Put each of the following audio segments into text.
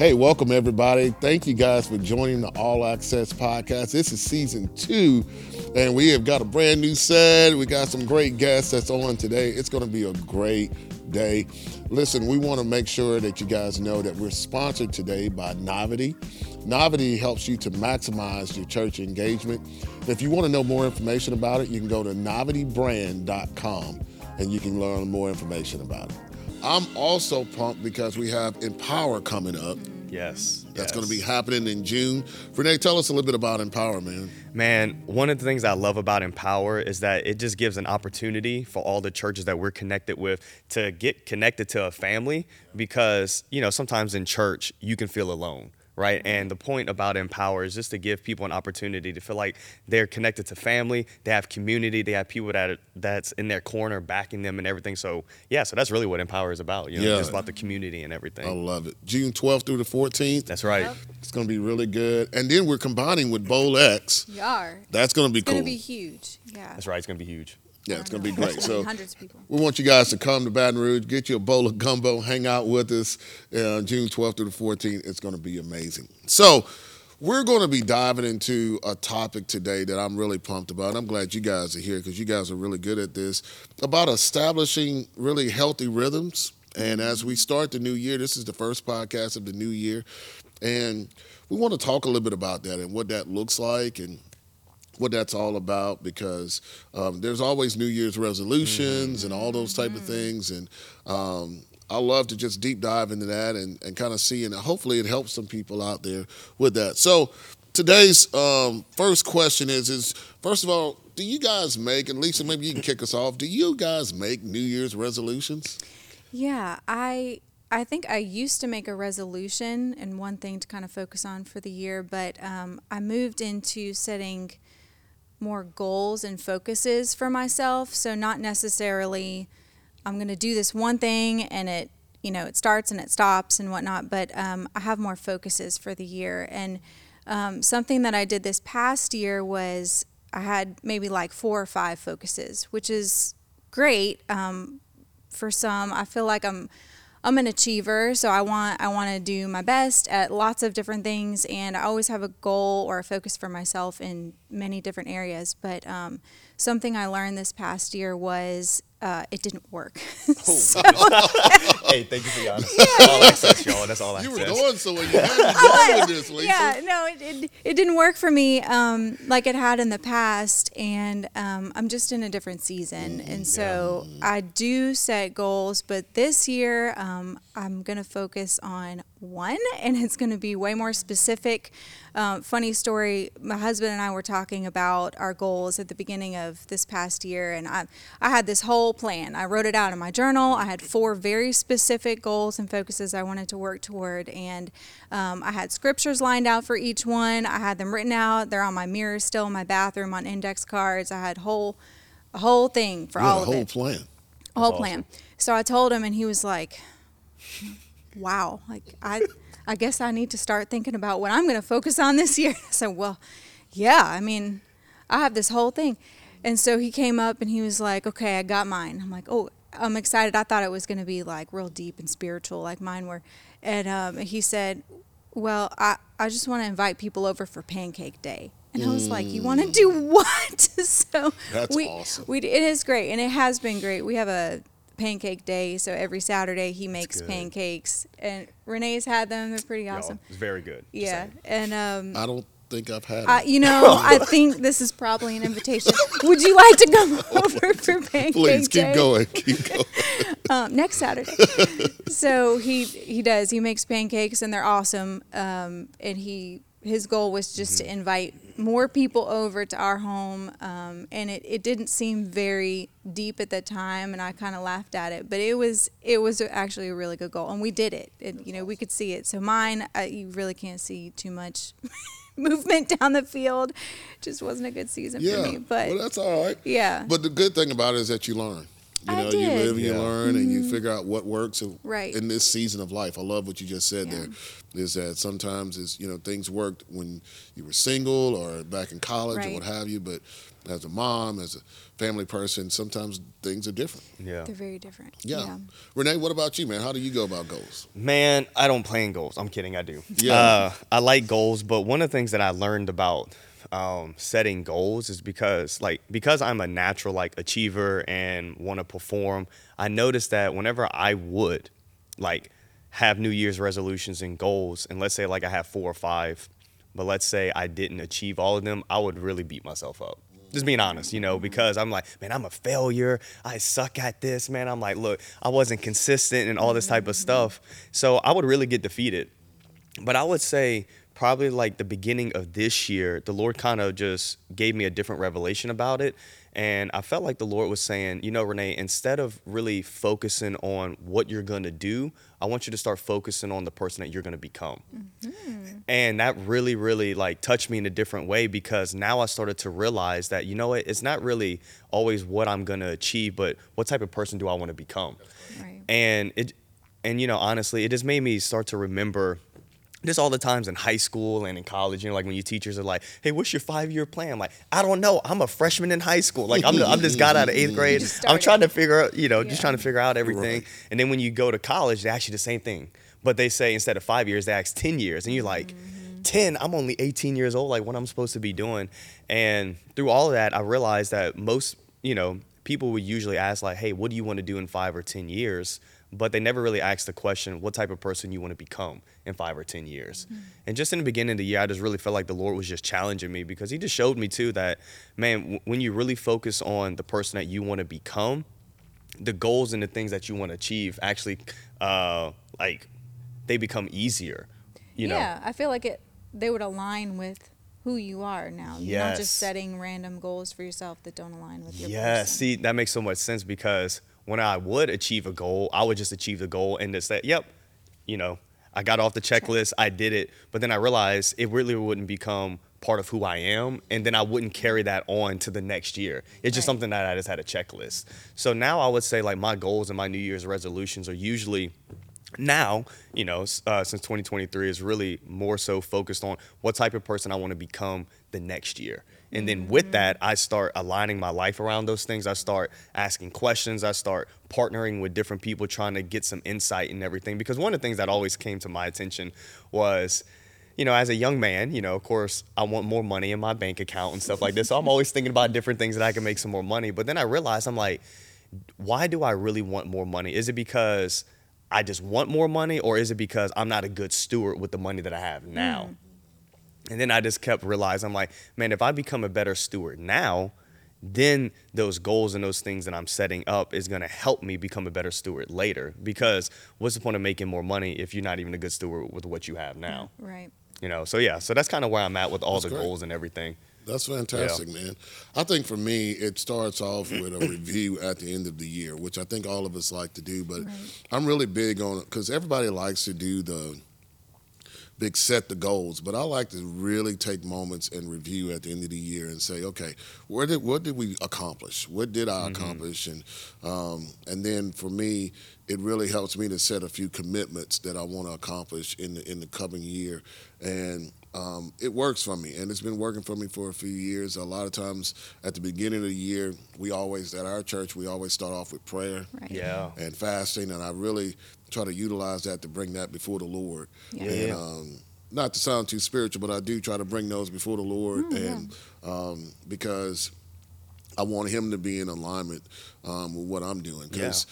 Hey, welcome everybody. Thank you guys for joining the All Access podcast. This is season two, and we have got a brand new set. We got some great guests that's on today. It's going to be a great day. Listen, we want to make sure that you guys know that we're sponsored today by Novity. Novity helps you to maximize your church engagement. If you want to know more information about it, you can go to novitybrand.com and you can learn more information about it. I'm also pumped because we have Empower coming up. Yes. That's yes. going to be happening in June. Rene, tell us a little bit about Empower, man. Man, one of the things I love about Empower is that it just gives an opportunity for all the churches that we're connected with to get connected to a family because, you know, sometimes in church you can feel alone right? And the point about Empower is just to give people an opportunity to feel like they're connected to family, they have community, they have people that that's in their corner backing them and everything. So yeah, so that's really what Empower is about. You know, Yeah. just about the community and everything. I love it. June 12th through the 14th. That's right. Yep. It's going to be really good. And then we're combining with BoldX. Yar. That's going to be It's cool. It's gonna be huge. Yeah. That's right. It's gonna be huge. Yeah, it's going to be great. So hundreds of people. we want you guys to come to Baton Rouge, get you a bowl of gumbo, hang out with us uh, June 12th through the 14th. It's going to be amazing. So we're going to be diving into a topic today that I'm really pumped about. I'm glad you guys are here because you guys are really good at this about establishing really healthy rhythms. And as we start the new year, this is the first podcast of the new year. And we want to talk a little bit about that and what that looks like and what that's all about because um, there's always New Year's resolutions and all those type of things. And um, I love to just deep dive into that and, and kind of see, and hopefully it helps some people out there with that. So today's um, first question is, is first of all, do you guys make, and Lisa, maybe you can kick us off, do you guys make New Year's resolutions? Yeah, I I think I used to make a resolution and one thing to kind of focus on for the year, but um, I moved into setting more goals and focuses for myself. So not necessarily I'm going to do this one thing and it you know it starts and it stops and whatnot, but um, I have more focuses for the year. And um, something that I did this past year was I had maybe like four or five focuses, which is great. Um, for some, I feel like I'm I'm an achiever, so I want I want to do my best at lots of different things, and I always have a goal or a focus for myself in many different areas. But um, something I learned this past year was uh, it didn't work. So- hey, thank you for your honesty. All access, y'all. That's all You access. were going somewhere. You had to go with this, Lisa. yeah, no, it, it, it didn't work for me um, like it had in the past, and um, I'm just in a different season, and so I do set goals, but this year um, I'm gonna focus on one, and it's gonna be way more specific. Um, funny story: my husband and I were talking about our goals at the beginning of this past year, and I I had this whole plan. I wrote it out in my journal. I had four very specific goals and focuses I wanted to work toward, and um, I had scriptures lined out for each one. I had them written out. They're on my mirror still in my bathroom on index cards. I had whole a whole thing for You had all a of whole it plan. a whole That's plan. So I told him, and he was like, "Wow, like I, I guess I need to start thinking about what I'm going to focus on this year." I said, "Well, yeah, I mean, I have this whole thing," and so he came up and he was like, "Okay, I got mine." I'm like, "Oh, I'm excited." I thought it was going to be like real deep and spiritual, like mine were, and um, he said, "Well, I, I just want to invite people over for Pancake Day." And I was like, "You want to do what?" so That's we, awesome. we it is great, and it has been great. We have a pancake day, so every Saturday he makes pancakes, and Rene's had them. They're pretty Y'all, awesome. It's very good. Yeah, and um, I don't think I've had I, you know, I think this is probably an invitation. Would you like to come over for pancake Please keep day? going. Keep going. um, next Saturday. so he he does. He makes pancakes and they're awesome. Um, and he his goal was just Mm-hmm. to invite more people over to our home. Um, and it, it didn't seem very deep at the time, and I kind of laughed at it. But it was it was actually a really good goal, and we did it. And you know we could see it. So mine, you really can't see too much. movement down the field just wasn't a good season Yeah. for me but well, that's all right. yeah But the good thing about it is that you learn. You I know, you live and you Yeah. learn and you figure out what works in- Right. in this season of life. I love what you just said Yeah. there. Is that sometimes is you know things worked when you were single or back in college or what have you, but as a mom, as a family person, sometimes things are different. Yeah. They're very different. Yeah. Rene, what about you, man? How do you go about goals? Man, I don't plan goals. I'm kidding. I do. Yeah. Uh, I like goals, but one of the things that I learned about um, setting goals is because, like, because I'm a natural like achiever and want to perform. I noticed that whenever I would, like, have New Year's resolutions and goals, and let's say like I have four or five, but let's say I didn't achieve all of them, I would really beat myself up. Just being honest, you know, because I'm like, man, I'm a failure. I suck at this, man. I'm like, look, I wasn't consistent and all this type of stuff. So I would really get defeated. But I would say probably like the beginning of this year, the Lord kind of just gave me a different revelation about it. And I felt like the Lord was saying, you know, Rene, instead of really focusing on what you're going to do, I want you to start focusing on the person that you're going to become. Mm-hmm. And that really, really like touched me in a different way because now I started to realize that, you know what, it's not really always what I'm going to achieve, but what type of person do I want to become? Right. and it and you know honestly it just made me start to remember just all the times in high school and in college, you know, like when your teachers are like, "Hey, what's your five-year plan?" I'm like, I don't know. I'm a freshman in high school. Like, I'm, I'm just got out of eighth grade. I'm trying to figure out, you know, just trying to figure out everything. Right. And then when you go to college, they ask you the same thing, but they say instead of five years, they ask ten years, and you're like, Mm-hmm. 10 i'm only 18 years old like what i'm supposed to be doing and through all of that i realized that most you know people would usually ask like hey what do you want to do in five or 10 years? But they never really ask the question what type of person you want to become in five or 10 years? And just in the beginning of the year i just really felt like the lord was just challenging me because he just showed me too that man w- when you really focus on the person that you want to become the goals and the things that you want to achieve actually uh like they become easier you know? Yeah, I feel like it. They would align with who you are now. You're not just setting random goals for yourself that don't align with your Yeah, person. see, that makes so much sense because when I would achieve a goal, I would just achieve the goal and just say, yep, you know, I got off the checklist, I did it. But then I realized it really wouldn't become part of who I am. And then I wouldn't carry that on to the next year. It's just Right. something that I just had a checklist. So now I would say, like, my goals and my New Year's resolutions are usually now, you know, uh, since 2023 is really more so focused on what type of person I want to become the next year. And then with that, I start aligning my life around those things. I start asking questions. I start partnering with different people, trying to get some insight and everything. Because one of the things that always came to my attention was, you know, as a young man, you know, of course, I want more money in my bank account and stuff like this. So I'm always thinking about different things that I can make some more money. But then I realized, I'm like, why do I really want more money? Is it because I just want more money, or is it because I'm not a good steward with the money that I have mm. now? And then I just kept realizing, I'm like, man, if I become a better steward now, then those goals and those things that I'm setting up is going to help me become a better steward later. Because what's the point of making more money if you're not even a good steward with what you have now? Right. You know, so yeah, so that's kind of where I'm at with all That's the great. goals and everything. That's fantastic, man. I think for me, it starts off with a review at the end of the year, which I think all of us like to do. But Right. I'm really big on it because everybody likes to do the big set the goals. But I like to really take moments and review at the end of the year and say, okay, where did what did we accomplish? What did I accomplish? And um, and then for me, it really helps me to set a few commitments that I want to accomplish in the in the coming year, and um, it works for me, and it's been working for me for a few years. A lot of times at the beginning of the year, we always at our church we always start off with prayer Right. Yeah. and fasting, and I really try to utilize that to bring that before the Lord. Yeah. And um, not to sound too spiritual, but I do try to bring those before the Lord, Mm, yeah. and um, because I want Him to be in alignment um, with what I'm doing. Because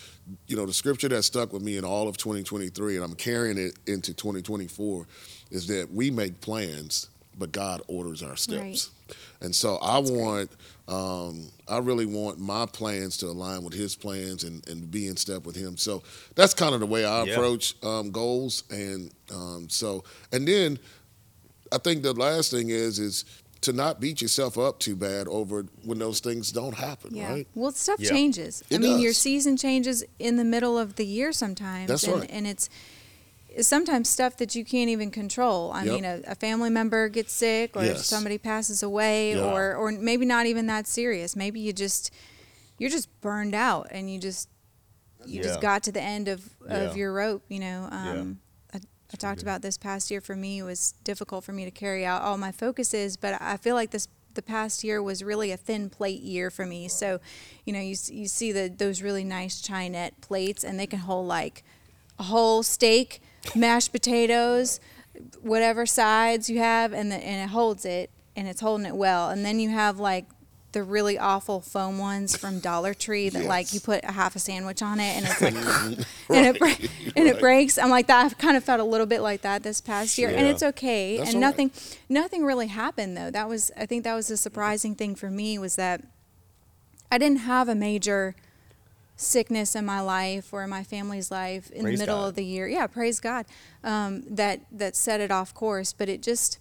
you know the scripture that stuck with me in all of 2023, and I'm carrying it into 2024, is that we make plans, but God orders our steps. And so I want, um, I really want my plans to align with His plans and, and be in step with Him. So that's kind of the way I Yeah. approach um, goals. And um, so, and then I think the last thing is is to not beat yourself up too bad over when those things don't happen, Yeah. right? Well, stuff Yeah. changes. I It mean, your season changes in the middle of the year sometimes. That's and, right. and it's it's sometimes stuff that you can't even control. I Yep. mean, a, a family member gets sick or Yes. somebody passes away Yeah. or or maybe not even that serious. Maybe you just you're just burned out and you just you just got to the end of, of Yeah. your rope you know um, I, I talked about this past year for me it was difficult for me to carry out all my focuses but i feel like this the past year was really a thin plate year for me so you know you, you see the those really nice Chinet plates and they can hold like a whole steak mashed potatoes whatever sides you have and the, and it holds it and it's holding it well and then you have like the really awful foam ones from Dollar Tree that like you put a half a sandwich on it and it's like and it bre- and it breaks. I'm like that. I've kind of felt a little bit like that this past year, and it's okay. That's and all right. nothing nothing really happened though. That was I think that was the surprising thing for me was that I didn't have a major sickness in my life or in my family's life in Praise the middle God. of the year. Yeah, praise God. Um, that that set it off course, but it just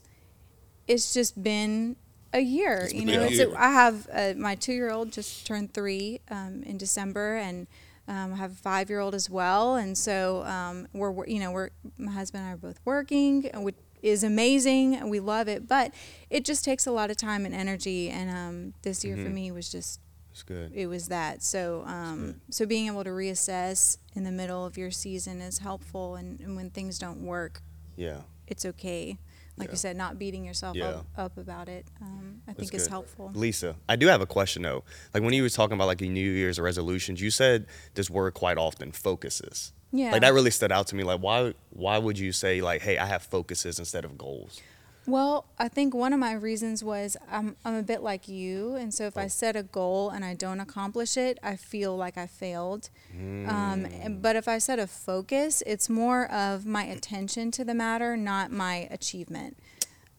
it's just been a year. It's you know, a it's year. a, I have uh, my two year old just turned three um, in December, and um, I have a five year old as well. And so um, we're you know we're my husband and I are both working, which is amazing, and we love it. But it just takes a lot of time and energy. And um, this year Mm-hmm. for me was just It's good. it was that. So um, so being able to reassess in the middle of your season is helpful, and, and when things don't work, Yeah. it's okay. Like Yeah. you said, not beating yourself Yeah. up, up about it, um, I That's think is helpful. Lisa, I do have a question though. Like when you were talking about like your New Year's resolutions, you said this word quite often, focuses. Yeah. Like that really stood out to me. Like why why would you say like, hey, I have focuses instead of goals? Well, I think one of my reasons was I'm, I'm a bit like you. And so if I set a goal and I don't accomplish it, I feel like I failed. Um, but if I set a focus, it's more of my attention to the matter, not my achievement.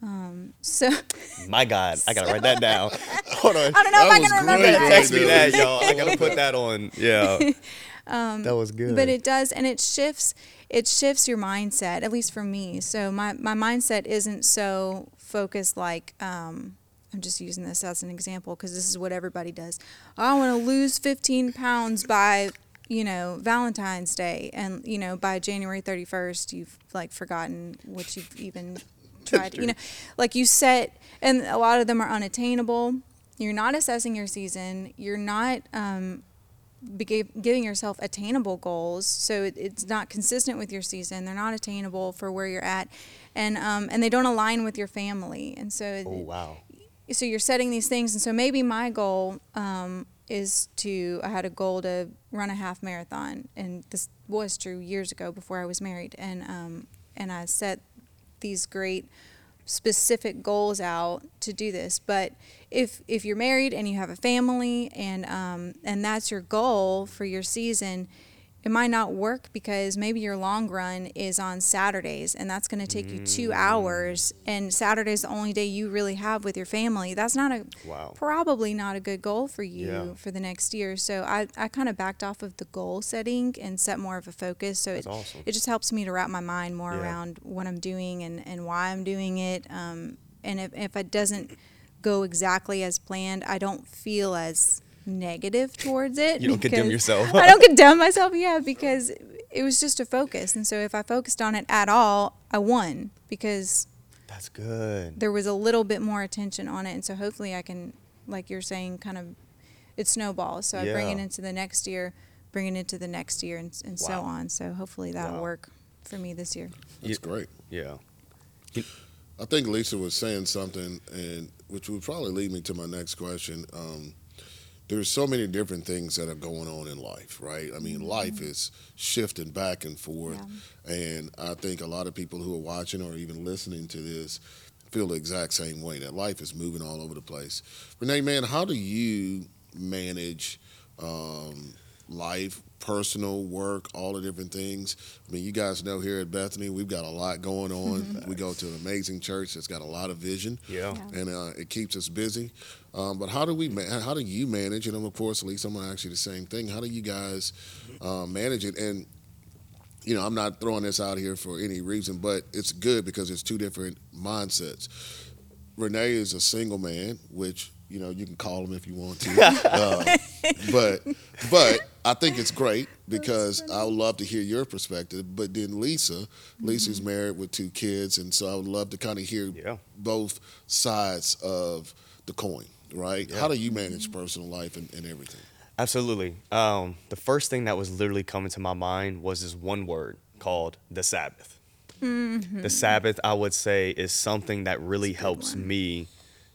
Um, so My God, I gotta write that down. Hold on. I don't know if I can remember that. Text me that, y'all. I gotta put that on. Yeah. that was good. Um, but it does and it shifts it shifts your mindset at least for me. So my, my mindset isn't so focused like um, i'm just using this as an example because this is what everybody does. I want to lose 15 pounds by you know valentine's day and you know by january 31st you've like forgotten what you've even tried you know like you set and a lot of them are unattainable. You're not assessing your season. You're not um, giving yourself attainable goals. So it, it's not consistent with your season. They're not attainable for where you're at. And um, and they don't align with your family. And so oh wow. so you're setting these things. And so maybe my goal um, is to i had a goal to run a half marathon. And this was true years ago before i was married. And um, and i set these great specific goals out to do this. But if if you're married and you have a family and um, and that's your goal for your season it might not work because maybe your long run is on Saturdays and that's going to take you two hours and Saturday's the only day you really have with your family. That's not a Wow. probably not a good goal for you Yeah. for the next year. So I, I kind of backed off of the goal setting and set more of a focus. So That's it, awesome. it just helps me to wrap my mind more Yeah. around what I'm doing and, and why I'm doing it. Um, and if, if it doesn't go exactly as planned, I don't feel as negative towards it. You don't condemn yourself. I don't condemn myself, yeah, because it was just a focus. And so if I focused on it at all, I won because That's good. there was a little bit more attention on it. And so hopefully I can, like you're saying, kind of, it snowballs. So I bring it into the next year, bring it into the next year, and, and so on. So hopefully that'll Wow. work for me this year. That's You- great. Yeah. I think Lisa was saying something, and which would probably lead me to my next question. Um, there's so many different things that are going on in life, right? I mean, life is shifting back and forth, and I think a lot of people who are watching or even listening to this feel the exact same way. That life is moving all over the place. Rene, man, how do you manage um, life, personal, work, all the different things? I mean, you guys know here at Bethany, we've got a lot going on. we go to an amazing church that's got a lot of vision, Yeah. Yeah. and uh, it keeps us busy. Um, but how do we? ma- How do you manage? And then, of course, at least I'm going to ask you the same thing. How do you guys uh, manage it? And you know, I'm not throwing this out here for any reason, but it's good because it's two different mindsets. Rene is a single man, which you know you can call him if you want to, uh, but but I think it's great because I would love to hear your perspective. But then Lisa, Lisa's married with two kids, and so I would love to kind of hear Yeah. both sides of the coin. Right? Yeah. How do you manage personal life and, and everything? Absolutely. Um, the first thing that was literally coming to my mind was this one word called the Sabbath. The Sabbath, I would say, is something that really helps me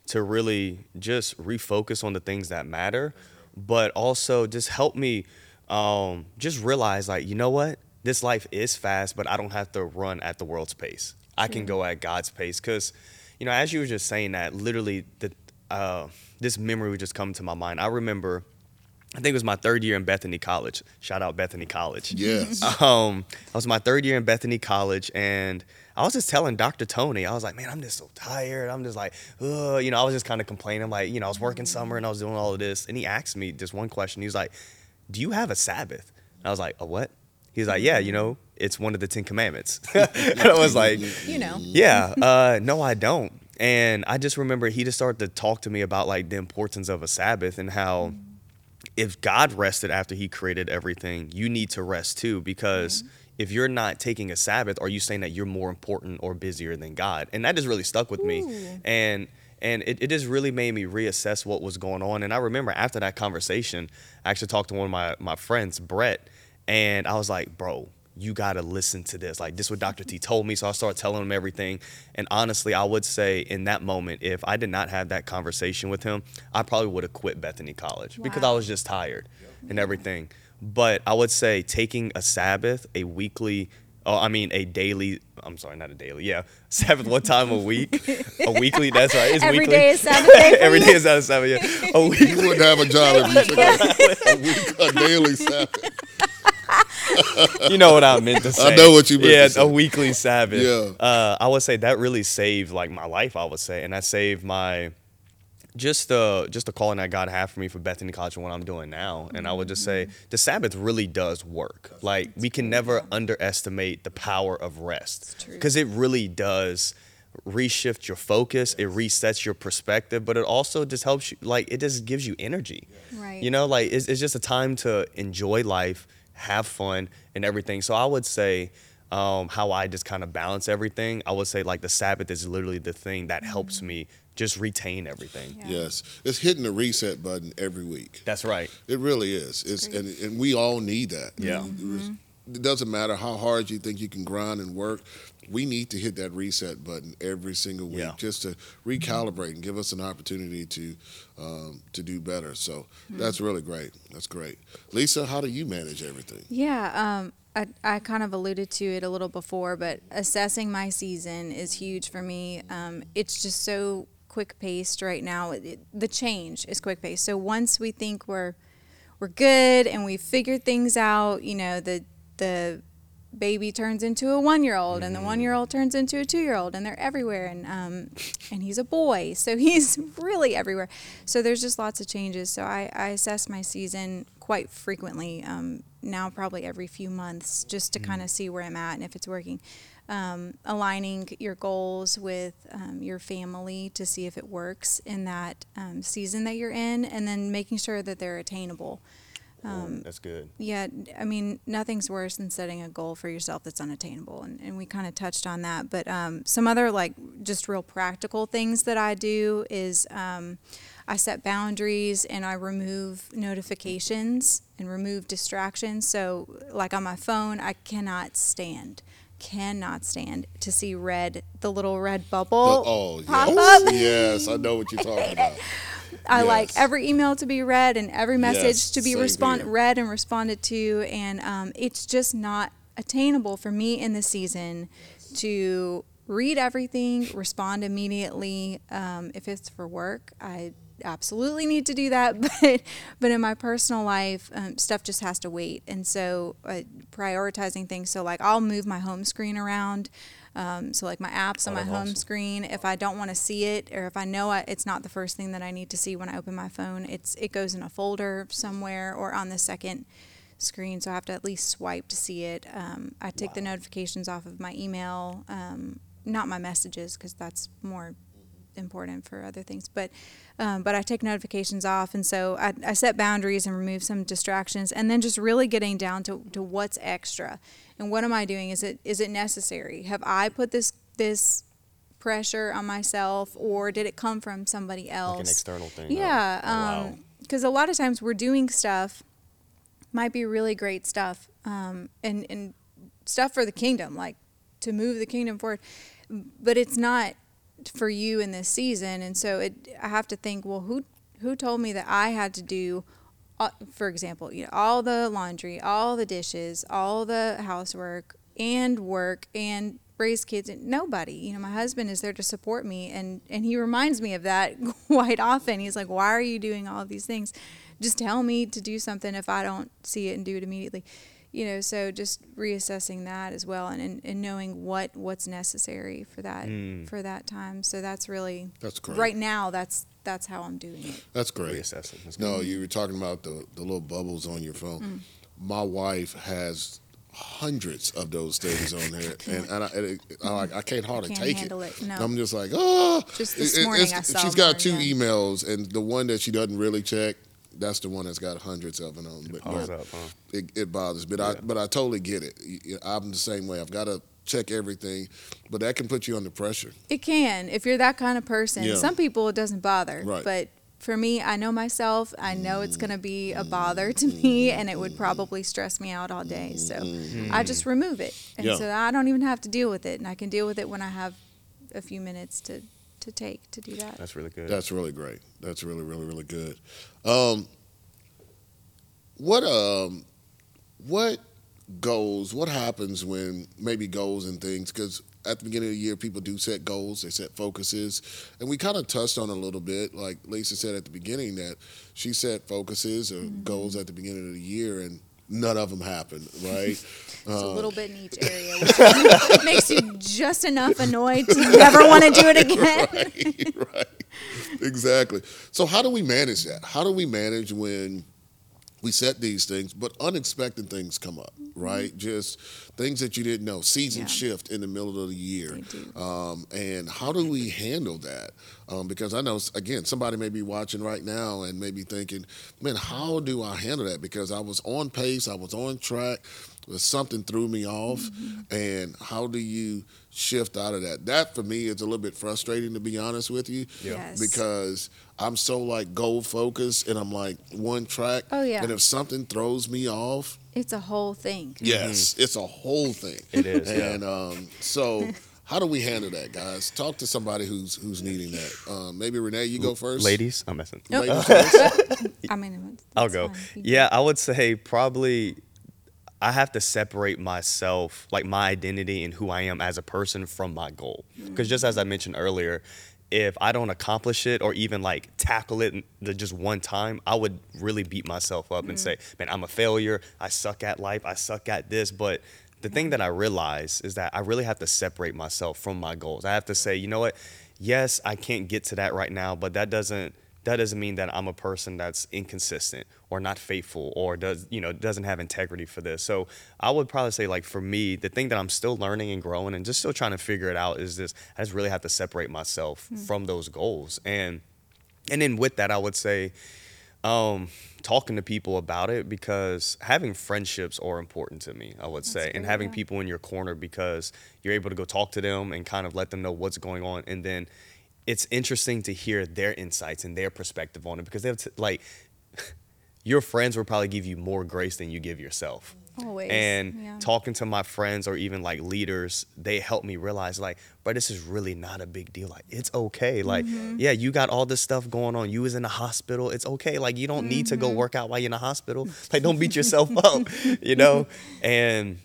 to really just refocus on the things that matter, but also just help me um, just realize, like, you know what? This life is fast, but I don't have to run at the world's pace. I can go at God's pace. Because, you know, as you were just saying that, literally, the, uh, this memory would just come to my mind. I remember I think it was my third year in Bethany College. Shout out Bethany College. Yes. Um, I was my third year in Bethany College, and I was just telling Dr. Tony, I was like, man, I'm just so tired. I'm just like, Ugh. you know, I was just kind of complaining, like, you know, I was working summer and I was doing all of this, and he asked me just one question. He was like, "Do you have a Sabbath?" And I was like, "A what?" He's like, "Yeah, you know, it's one of the Ten Commandments." and I was like, You know. yeah, uh, no, I don't. And I just remember he just started to talk to me about like the importance of a Sabbath and how if God rested after he created everything, you need to rest too because if you're not taking a Sabbath, are you saying that you're more important or busier than God? And that just really stuck with me. And and it, it just really made me reassess what was going on. And I remember after that conversation, I actually talked to one of my, my friends, Brett, and I was like, bro, you gotta listen to this. Like this is what Dr. T mm-hmm. told me. So I started telling him everything. And honestly, I would say in that moment, if I did not have that conversation with him, I probably would have quit Bethany College because I was just tired and everything. But I would say taking a Sabbath, a weekly Oh, I mean a daily. I'm sorry, not a daily. Yeah, Sabbath What time a week, a weekly. That's right. It's Every weekly. day is Sabbath day for Every you? day is not a Sabbath. Yeah, a You wouldn't have a job if you took a, a week, a daily Sabbath. you know what I meant to say. I know what you meant to Yeah, say. a weekly Sabbath. Yeah. Uh, I would say that really saved like my life. I would say, and that saved my just the just the calling that God had for me for Bethany College and what I'm doing now. And I would just say Mm-hmm. the Sabbath really does work. Like we can never underestimate the power of rest because it really does reshift your focus. It resets your perspective, but it also just helps you. Like it just gives you energy. Right. You know, like it's, it's just a time to enjoy life, have fun, and everything. So I would say um, how I just kind of balance everything. I would say like the Sabbath is literally the thing that helps me just retain everything. Yeah. Yes, it's hitting the reset button every week. That's right. It really is. It's and, and we all need that. Yeah. It doesn't matter how hard you think you can grind and work. We need to hit that reset button every single week Yeah. just to recalibrate and give us an opportunity to um, to do better. So Hmm. that's really great. That's great. Lisa, how do you manage everything? Yeah, um, I, I kind of alluded to it a little before, but assessing my season is huge for me. Um, it's just so quick paced right now. It, the change is quick paced. So once we think we're we're good and we've figured things out, you know, the the baby turns into a one year old and the one year old turns into a two year old and they're everywhere and um and he's a boy. So he's really everywhere. So there's just lots of changes. So i, I assess my season quite frequently um, now probably every few months just to kind of see where i'm at and if it's working um, aligning your goals with um, your family to see if it works in that um, season that you're in and then making sure that they're attainable Um, That's good. yeah, I mean, nothing's worse than setting a goal for yourself that's unattainable. And, and we kind of touched on that. But um, some other, like, just real practical things that I do is um, I set boundaries and I remove notifications and remove distractions. So, like on my phone, I cannot stand. Cannot stand to see red, the little red bubble oh, pop yes. up. yes, I know what you're talking about. I like every email to be read and every message Yes, to be respond read and responded to, and um, it's just not attainable for me in this season to read everything, respond immediately. Um, if it's for work, I absolutely need to do that, but but in my personal life, um, stuff just has to wait, and so uh, prioritizing things. So like I'll move my home screen around. Um, so like my apps on Oh, my home awesome. screen, if I don't want to see it, or if I know I, it's not the first thing that I need to see when I open my phone, it's it goes in a folder somewhere or on the second screen, so I have to at least swipe to see it. Um, I take the notifications off of my email, um, not my messages, because that's more important for other things. But um, but I take notifications off, and so I, I set boundaries and remove some distractions, and then just really getting down to, to what's extra, and what am I doing? Is it is it necessary? Have I put this this pressure on myself, or did it come from somebody else? Like an external thing. Yeah. Oh, wow. Um, because a lot of times we're doing stuff, might be really great stuff, um, and and stuff for the kingdom, like to move the kingdom forward, but it's not for you in this season, and so it I have to think, well, who who told me that I had to do uh, for example, you know, all the laundry, all the dishes, all the housework, and work, and raise kids. And nobody, you know, my husband is there to support me, and and he reminds me of that quite often. He's like, "Why are you doing all of these things? Just tell me to do something if I don't see it and do it immediately." You know, so just reassessing that as well, and and, and knowing what what's necessary for that for that time. So that's really That's great. right now. That's that's how I'm doing it. That's great. Reassess it. That's No, you were talking about the, the little bubbles on your phone. Mm. My wife has hundreds of those things on there, and, and I, and it, I, like, I can't hardly Can't take handle it, no. I'm just like, oh. Just this It- it- morning I saw She's got more, two yeah. emails, and the one that she doesn't really check, that's the one that's got hundreds of it on. But, Pause but up, huh? it, it bothers me. But I but I totally get it. I'm the same way. I've got to check everything, but that can put you under pressure. It can if you're that kind of person. Yeah. Some people it doesn't bother, Right. but for me, I know myself. I know it's going to be a bother to me, mm-hmm. and it would probably stress me out all day. So I mm-hmm. just remove it, and Yeah. so I don't even have to deal with it, and I can deal with it when I have a few minutes to to take to do that. That's really good. That's really great. That's really, really, really good. Um, what um, what goals? What happens when maybe goals and things? Because at the beginning of the year, people do set goals. They set focuses, and we kind of touched on it a little bit. Like Lisa said at the beginning, that she set focuses or goals at the beginning of the year, and none of them happened. Right? It's a um, little bit in each area, which makes you just enough annoyed to never want to do it again. right, right. Exactly. So how do we manage that? How do we manage when we set these things, but unexpected things come up, right? Just things that you didn't know, season Yeah. shift in the middle of the year. Um, and how do we handle that? Um, because I know, again, somebody may be watching right now and may be thinking, man, how do I handle that? Because I was on pace, I was on track, but something threw me off. Mm-hmm. And how do you shift out of that? That for me is a little bit frustrating, to be honest with you Yes. because I'm so like goal focused and I'm like one track. Oh, yeah. And if something throws me off, It's a whole thing. yes, it's a whole thing. It is, yeah. And um, so, how do we handle that, guys? Talk to somebody who's who's needing that. Um, maybe Rene, you go first. Ladies, I'm messing. Nope. Ladies first. I mean, I'll go. fine. Yeah, I would say probably I have to separate myself, like my identity and who I am as a person from my goal. Mm. Because just as I mentioned earlier, if I don't accomplish it or even like tackle it the just one time, I would really beat myself up and mm. say, man, I'm a failure. I suck at life. I suck at this. But the thing that I realize is that I really have to separate myself from my goals. I have to say, you know what? Yes, I can't get to that right now, but that doesn't that doesn't mean that I'm a person that's inconsistent or not faithful or does you know doesn't have integrity for this. So I would probably say like for me, the thing that I'm still learning and growing and just still trying to figure it out is this: I just really have to separate myself from those goals and and then with that, I would say um, talking to people about it because having friendships are important to me, I would say, and having yeah. people in your corner because you're able to go talk to them and kind of let them know what's going on. And then it's interesting to hear their insights and their perspective on it because they have, t- like, your friends will probably give you more grace than you give yourself. Always, And yeah. talking to my friends or even like leaders, they help me realize like, but this is really not a big deal. Like it's okay. Like, Mm-hmm. yeah, you got all this stuff going on. You was in the hospital. It's okay. Like you don't need to Mm-hmm. go work out while you're in the hospital. Like don't beat yourself up, you know? And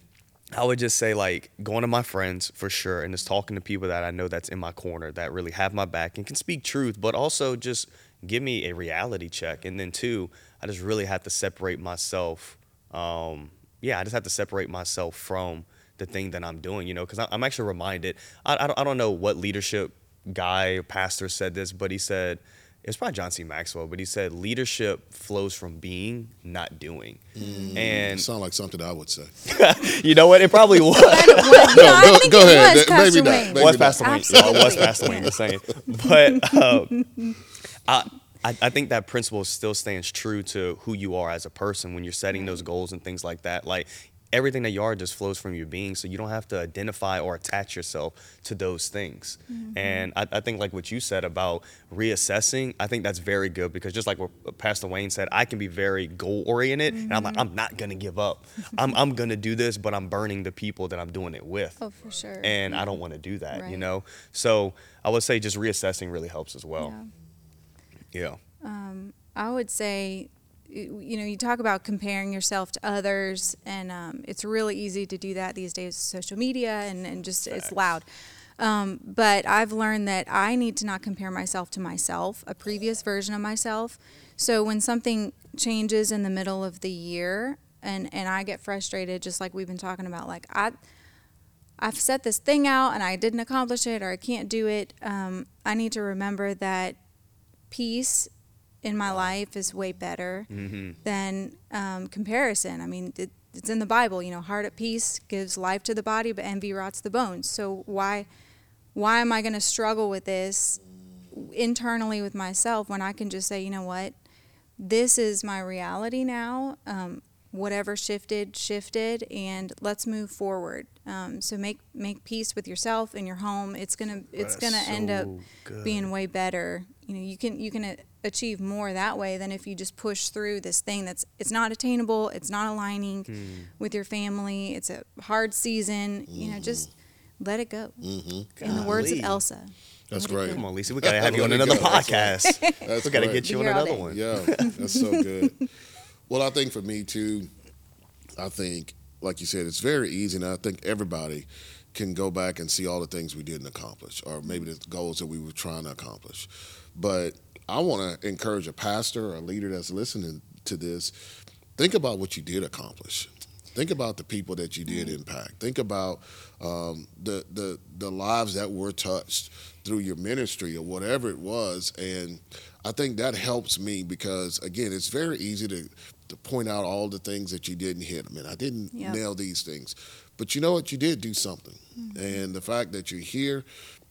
I would just say like going to my friends for sure and just talking to people that I know that's in my corner that really have my back and can speak truth, but also just give me a reality check. And then two, I just really have to separate myself. Um, yeah, I just have to separate myself from the thing that I'm doing, you know, because I'm actually reminded. I, I, don't, I don't know what leadership guy or pastor said this, but he said, it's probably John C. Maxwell, but he said leadership flows from being, not doing. And Sound like something I would say. you know what? It probably was. Well, no, go- go ahead. was Maybe Pastor not. Wayne. Maybe was not. Pastor Wayne. Yeah, it was Absolutely. Pastor Wayne. Just saying. But um, I, I I think that principle still stands true to who you are as a person when you're setting those goals and things like that. Like everything that you are just flows from your being. So you don't have to identify or attach yourself to those things. Mm-hmm. And I, I think like what you said about reassessing, I think that's very good because just like what Pastor Wayne said, I can be very goal oriented and I'm like, Mm-hmm. I'm not gonna give up. I'm I'm gonna do this, but I'm burning the people that I'm doing it with. Oh, for sure. And I don't want to do that, you know? So I would say just reassessing really helps as well. Yeah. Yeah. I would say, you know, you talk about comparing yourself to others, and um, it's really easy to do that these days with social media, and, and just it's loud. Um, but I've learned that I need to not compare myself to myself, a previous version of myself. So when something changes in the middle of the year, and and I get frustrated, just like we've been talking about, like I. I've set this thing out and I didn't accomplish it or I can't do it. Um, I need to remember that peace in my life is way better Mm-hmm. than um, comparison. I mean, it, it's in the Bible. You know, heart at peace gives life to the body, but envy rots the bones. So why, why am I going to struggle with this internally with myself when I can just say, you know what, this is my reality now. Um, whatever shifted, shifted, and let's move forward. Um, so make make peace with yourself and your home. It's gonna it's That's gonna end up good. being way better. You know, you can you can achieve more that way than if you just push through this thing that's it's not attainable, it's not aligning Hmm. with your family. It's a hard season. You know, just let it go. Mm-hmm. In the words of Elsa. That's Let it great. Come on, Lisa. We gotta have you on another go. Podcast. That's we gotta great. get you on another one. Yeah, that's so good. Well, I think for me too, I think, like you said, it's very easy, and I think everybody can go back and see all the things we didn't accomplish, or maybe the goals that we were trying to accomplish. But I want to encourage a pastor or a leader that's listening to this. Think about what you did accomplish. Think about the people that you did impact. Think about um, the, the the lives that were touched through your ministry or whatever it was, and I think that helps me because again, it's very easy to to point out all the things that you didn't hit. I mean, I didn't Yep. nail these things, but you know what? You did do something, and the fact that you're here,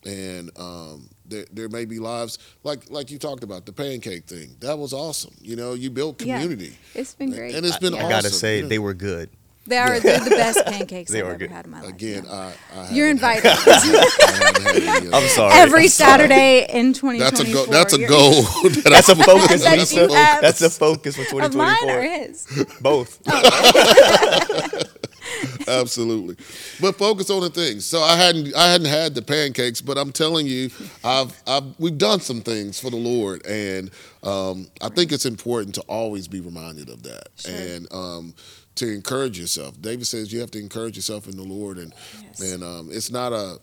and um, there, there may be lives like like you talked about the pancake thing. That was awesome. You know, you built Yeah. community, It's been great. and it's been I awesome. I gotta say, you know. they were good. They are they're the best pancakes They I've ever good. had in my life. Again, yeah. I, I You're invited I haven't had any of I'm sorry. every I'm sorry. Saturday in 2024. That's a goal. that's a goal. that That's I- a focus, That Lisa. you have. That's a focus for Of mine or 2024. his? Both. Absolutely, but focus on the things. So I hadn't I hadn't had the pancakes, but I'm telling you, I've, I've we've done some things for the Lord, and um, I think it's important to always be reminded of that, Sure. and um, to encourage yourself. David says you have to encourage yourself in the Lord, and Yes. and um, it's not a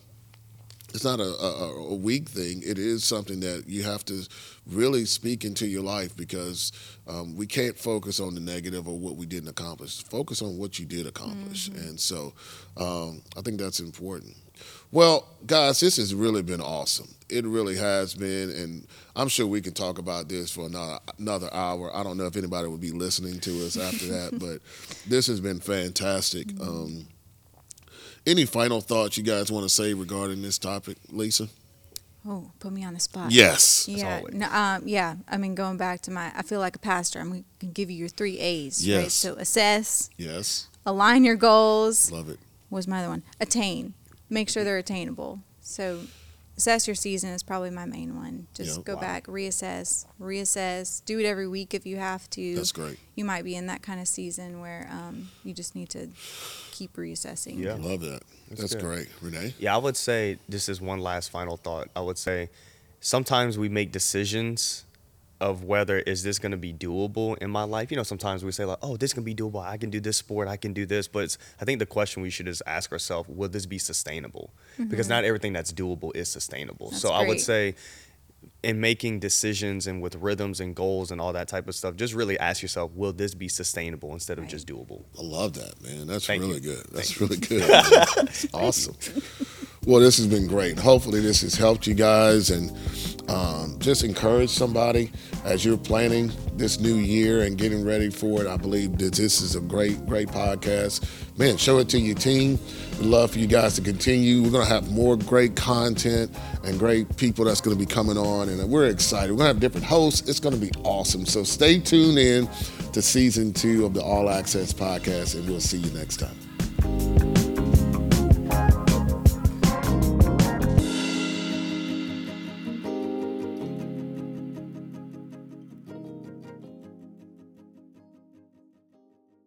it's not a, a, a weak thing. It is something that you have to really speak into your life because um, we can't focus on the negative or what we didn't accomplish. Focus on what you did accomplish. And so um, I think that's important. Well, guys, this has really been awesome. It really has been. And I'm sure we can talk about this for another, another hour. I don't know if anybody would be listening to us after that, but this has been fantastic. Um, any final thoughts you guys want to say regarding this topic, Lisa? Oh, put me on the spot. Yes. Yeah, no, um, yeah. I mean, going back to my, I feel like a pastor. I'm going to give you your three A's. Right? Yes. So assess, Yes. align your goals. Love it. Was my other one attain? Make sure they're attainable. So assess your season is probably my main one. Just Yeah. go Wow. back, reassess, reassess. Do it every week if you have to. That's great. You might be in that kind of season where um, you just need to keep reassessing. Yeah. I love that. That's, good. great. Rene? Yeah, I would say this is one last final thought. I would say sometimes we make decisions of whether is this going to be doable in my life. You know, sometimes we say like, "Oh, this can be doable. I can do this sport. I can do this." But it's, I think the question we should just ask ourselves: Will this be sustainable? Mm-hmm. Because not everything that's doable is sustainable. That's so I would say, in making decisions and with rhythms and goals and all that type of stuff, just really ask yourself: Will this be sustainable instead of Right. just doable? I love that, man. That's Thank really you. good. That's really good. That's awesome. Well, this has been great. Hopefully, this has helped you guys. And um, just encourage somebody as you're planning this new year and getting ready for it. I believe that this is a great, great podcast. Man, show it to your team. We'd love for you guys to continue. We're going to have more great content and great people that's going to be coming on, and we're excited. We're going to have different hosts. It's going to be awesome. So stay tuned in to season two of the All Access podcast, and we'll see you next time.